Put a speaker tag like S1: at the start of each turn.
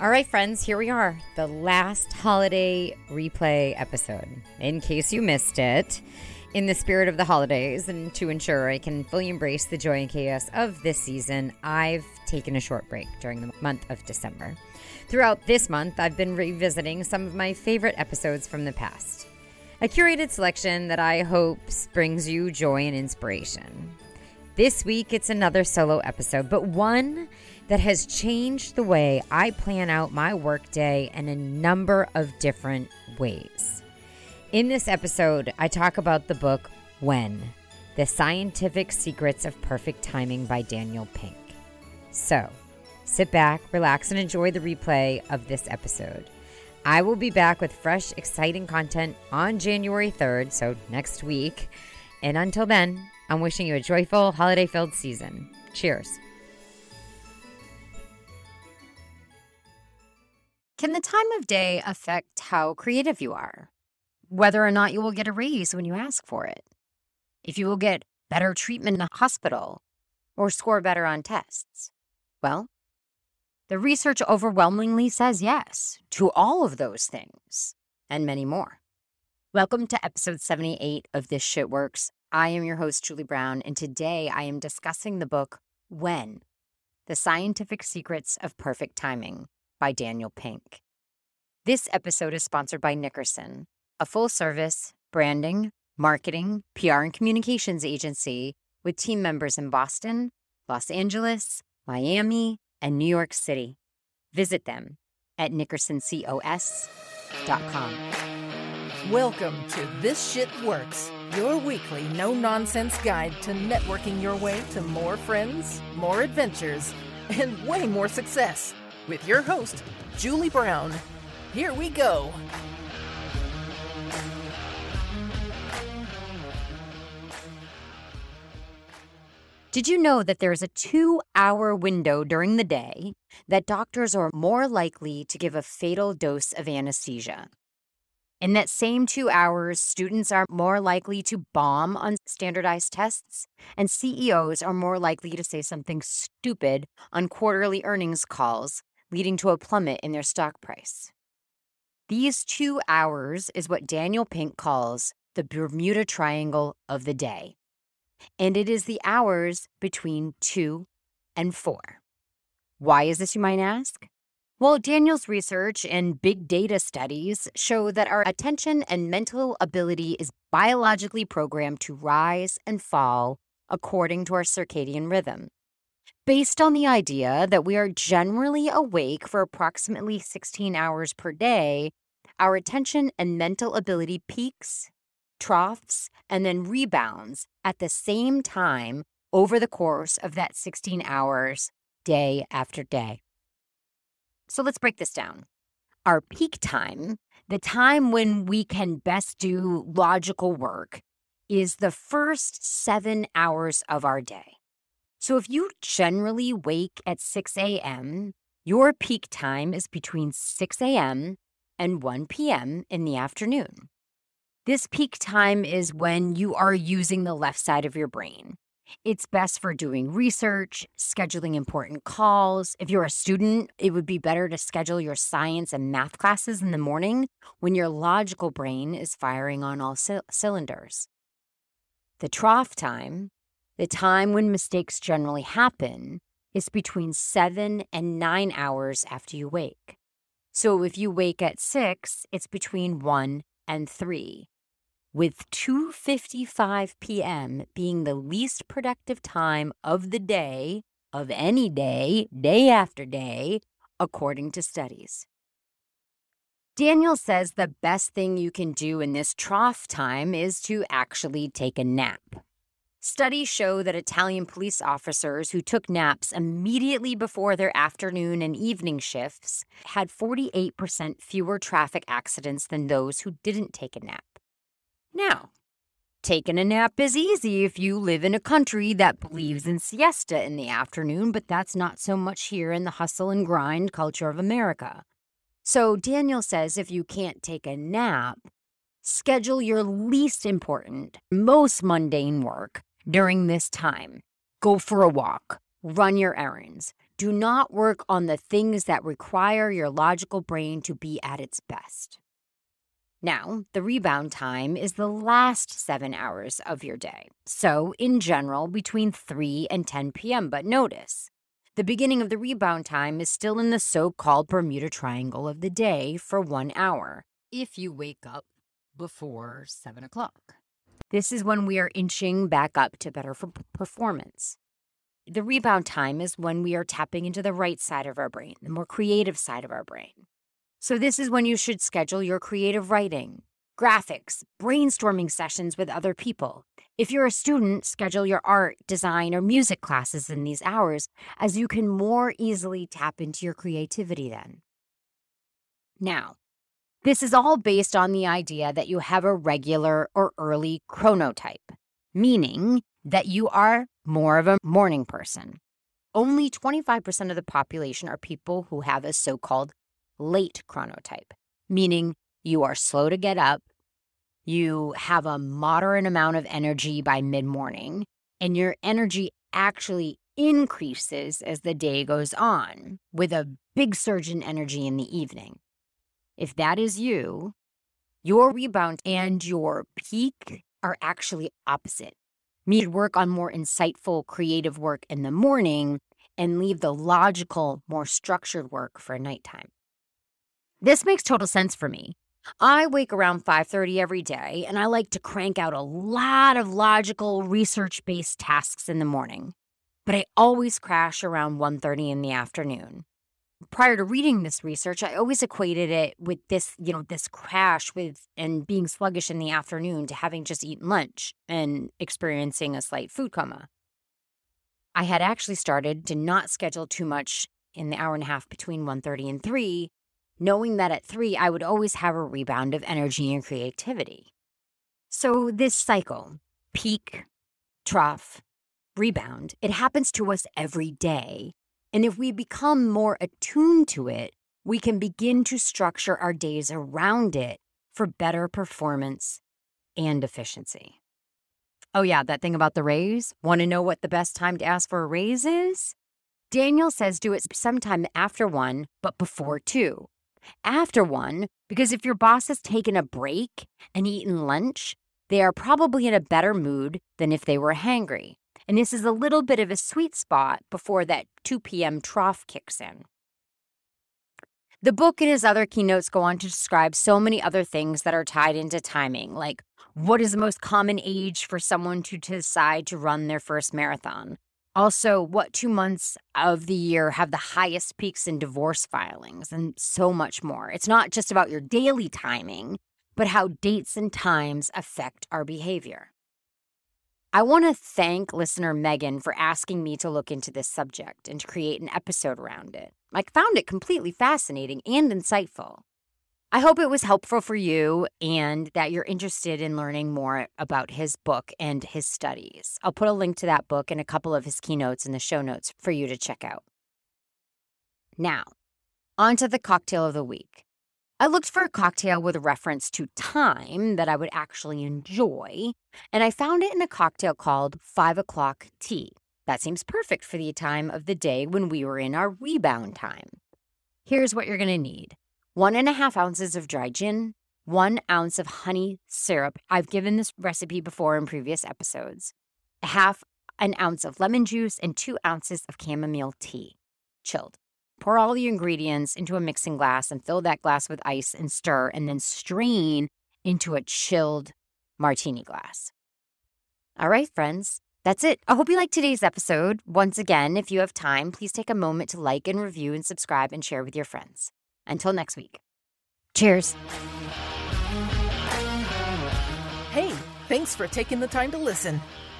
S1: All right, friends, here we are, the last holiday replay episode. In case you missed it, in the spirit of the holidays and to ensure I can fully embrace the joy and chaos of this season, I've taken a short break during the month of December. Throughout this month, I've been revisiting some of my favorite episodes from the past. A curated selection that I hope brings you joy and inspiration. This week, it's another solo episode, but one that has changed the way I plan out my workday in a number of different ways. In this episode, I talk about the book When The Scientific Secrets of Perfect Timing by Daniel Pink. So, sit back, relax, and enjoy the replay of this episode. I will be back with fresh, exciting content on January 3rd, so next week. And until then, I'm wishing you a joyful, holiday filled season. Cheers.
S2: Can the time of day affect how creative you are? Whether or not you will get a raise when you ask for it? If you will get better treatment in a hospital or score better on tests? Well, the research overwhelmingly says yes to all of those things and many more. Welcome to episode 78 of This Shit Works. I am your host, Julie Brown, and today I am discussing the book When The Scientific Secrets of Perfect Timing by Daniel Pink. This episode is sponsored by Nickerson, a full service branding, marketing, PR, and communications agency with team members in Boston, Los Angeles, Miami, and New York City. Visit them at nickersoncos.com.
S3: Welcome to This Shit Works, your weekly no nonsense guide to networking your way to more friends, more adventures, and way more success. With your host, Julie Brown. Here we go.
S2: Did you know that there is a two hour window during the day that doctors are more likely to give a fatal dose of anesthesia? In that same two hours, students are more likely to bomb on standardized tests, and CEOs are more likely to say something stupid on quarterly earnings calls, leading to a plummet in their stock price. These two hours is what Daniel Pink calls the Bermuda Triangle of the day and it is the hours between 2 and 4. Why is this, you might ask? Well, Daniel's research and big data studies show that our attention and mental ability is biologically programmed to rise and fall according to our circadian rhythm. Based on the idea that we are generally awake for approximately 16 hours per day, our attention and mental ability peaks troughs, and then rebounds at the same time over the course of that 16 hours, day after day. So let's break this down. Our peak time, the time when we can best do logical work, is the first seven hours of our day. So if you generally wake at 6 a.m., your peak time is between 6 a.m. and 1 p.m. in the afternoon. This peak time is when you are using the left side of your brain. It's best for doing research, scheduling important calls. If you're a student, it would be better to schedule your science and math classes in the morning when your logical brain is firing on all c- cylinders. The trough time, the time when mistakes generally happen, is between seven and nine hours after you wake. So if you wake at six, it's between one and three with 2:55 p.m. being the least productive time of the day of any day, day after day, according to studies. Daniel says the best thing you can do in this trough time is to actually take a nap. Studies show that Italian police officers who took naps immediately before their afternoon and evening shifts had 48% fewer traffic accidents than those who didn't take a nap. Now, taking a nap is easy if you live in a country that believes in siesta in the afternoon, but that's not so much here in the hustle and grind culture of America. So Daniel says if you can't take a nap, schedule your least important, most mundane work during this time. Go for a walk, run your errands, do not work on the things that require your logical brain to be at its best. Now, the rebound time is the last seven hours of your day. So, in general, between 3 and 10 p.m. But notice, the beginning of the rebound time is still in the so called Bermuda Triangle of the day for one hour, if you wake up before 7 o'clock. This is when we are inching back up to better performance. The rebound time is when we are tapping into the right side of our brain, the more creative side of our brain. So, this is when you should schedule your creative writing, graphics, brainstorming sessions with other people. If you're a student, schedule your art, design, or music classes in these hours, as you can more easily tap into your creativity then. Now, this is all based on the idea that you have a regular or early chronotype, meaning that you are more of a morning person. Only 25% of the population are people who have a so called late chronotype, meaning you are slow to get up, you have a moderate amount of energy by mid morning, and your energy actually increases as the day goes on with a big surge in energy in the evening. If that is you, your rebound and your peak are actually opposite. Me work on more insightful, creative work in the morning and leave the logical, more structured work for nighttime. This makes total sense for me. I wake around 5:30 every day and I like to crank out a lot of logical research-based tasks in the morning. But I always crash around 1:30 in the afternoon. Prior to reading this research, I always equated it with this, you know, this crash with and being sluggish in the afternoon to having just eaten lunch and experiencing a slight food coma. I had actually started to not schedule too much in the hour and a half between 1:30 and 3 knowing that at three, I would always have a rebound of energy and creativity. So, this cycle peak, trough, rebound it happens to us every day. And if we become more attuned to it, we can begin to structure our days around it for better performance and efficiency. Oh, yeah, that thing about the raise. Want to know what the best time to ask for a raise is? Daniel says do it sometime after one, but before two after one because if your boss has taken a break and eaten lunch, they are probably in a better mood than if they were hangry. And this is a little bit of a sweet spot before that 2 p.m. trough kicks in. The book and his other keynotes go on to describe so many other things that are tied into timing, like what is the most common age for someone to decide to run their first marathon? Also, what two months of the year have the highest peaks in divorce filings and so much more. It's not just about your daily timing, but how dates and times affect our behavior. I want to thank listener Megan for asking me to look into this subject and to create an episode around it. I found it completely fascinating and insightful. I hope it was helpful for you and that you're interested in learning more about his book and his studies. I'll put a link to that book and a couple of his keynotes in the show notes for you to check out. Now, on to the cocktail of the week. I looked for a cocktail with a reference to time that I would actually enjoy, and I found it in a cocktail called Five O'Clock Tea. That seems perfect for the time of the day when we were in our rebound time. Here's what you're going to need one and a half ounces of dry gin, one ounce of honey syrup. I've given this recipe before in previous episodes. Half an ounce of lemon juice and two ounces of chamomile tea, chilled. Pour all the ingredients into a mixing glass and fill that glass with ice and stir, and then strain into a chilled martini glass. All right, friends, that's it. I hope you liked today's episode. Once again, if you have time, please take a moment to like and review and subscribe and share with your friends. Until next week. Cheers.
S3: Hey, thanks for taking the time to listen.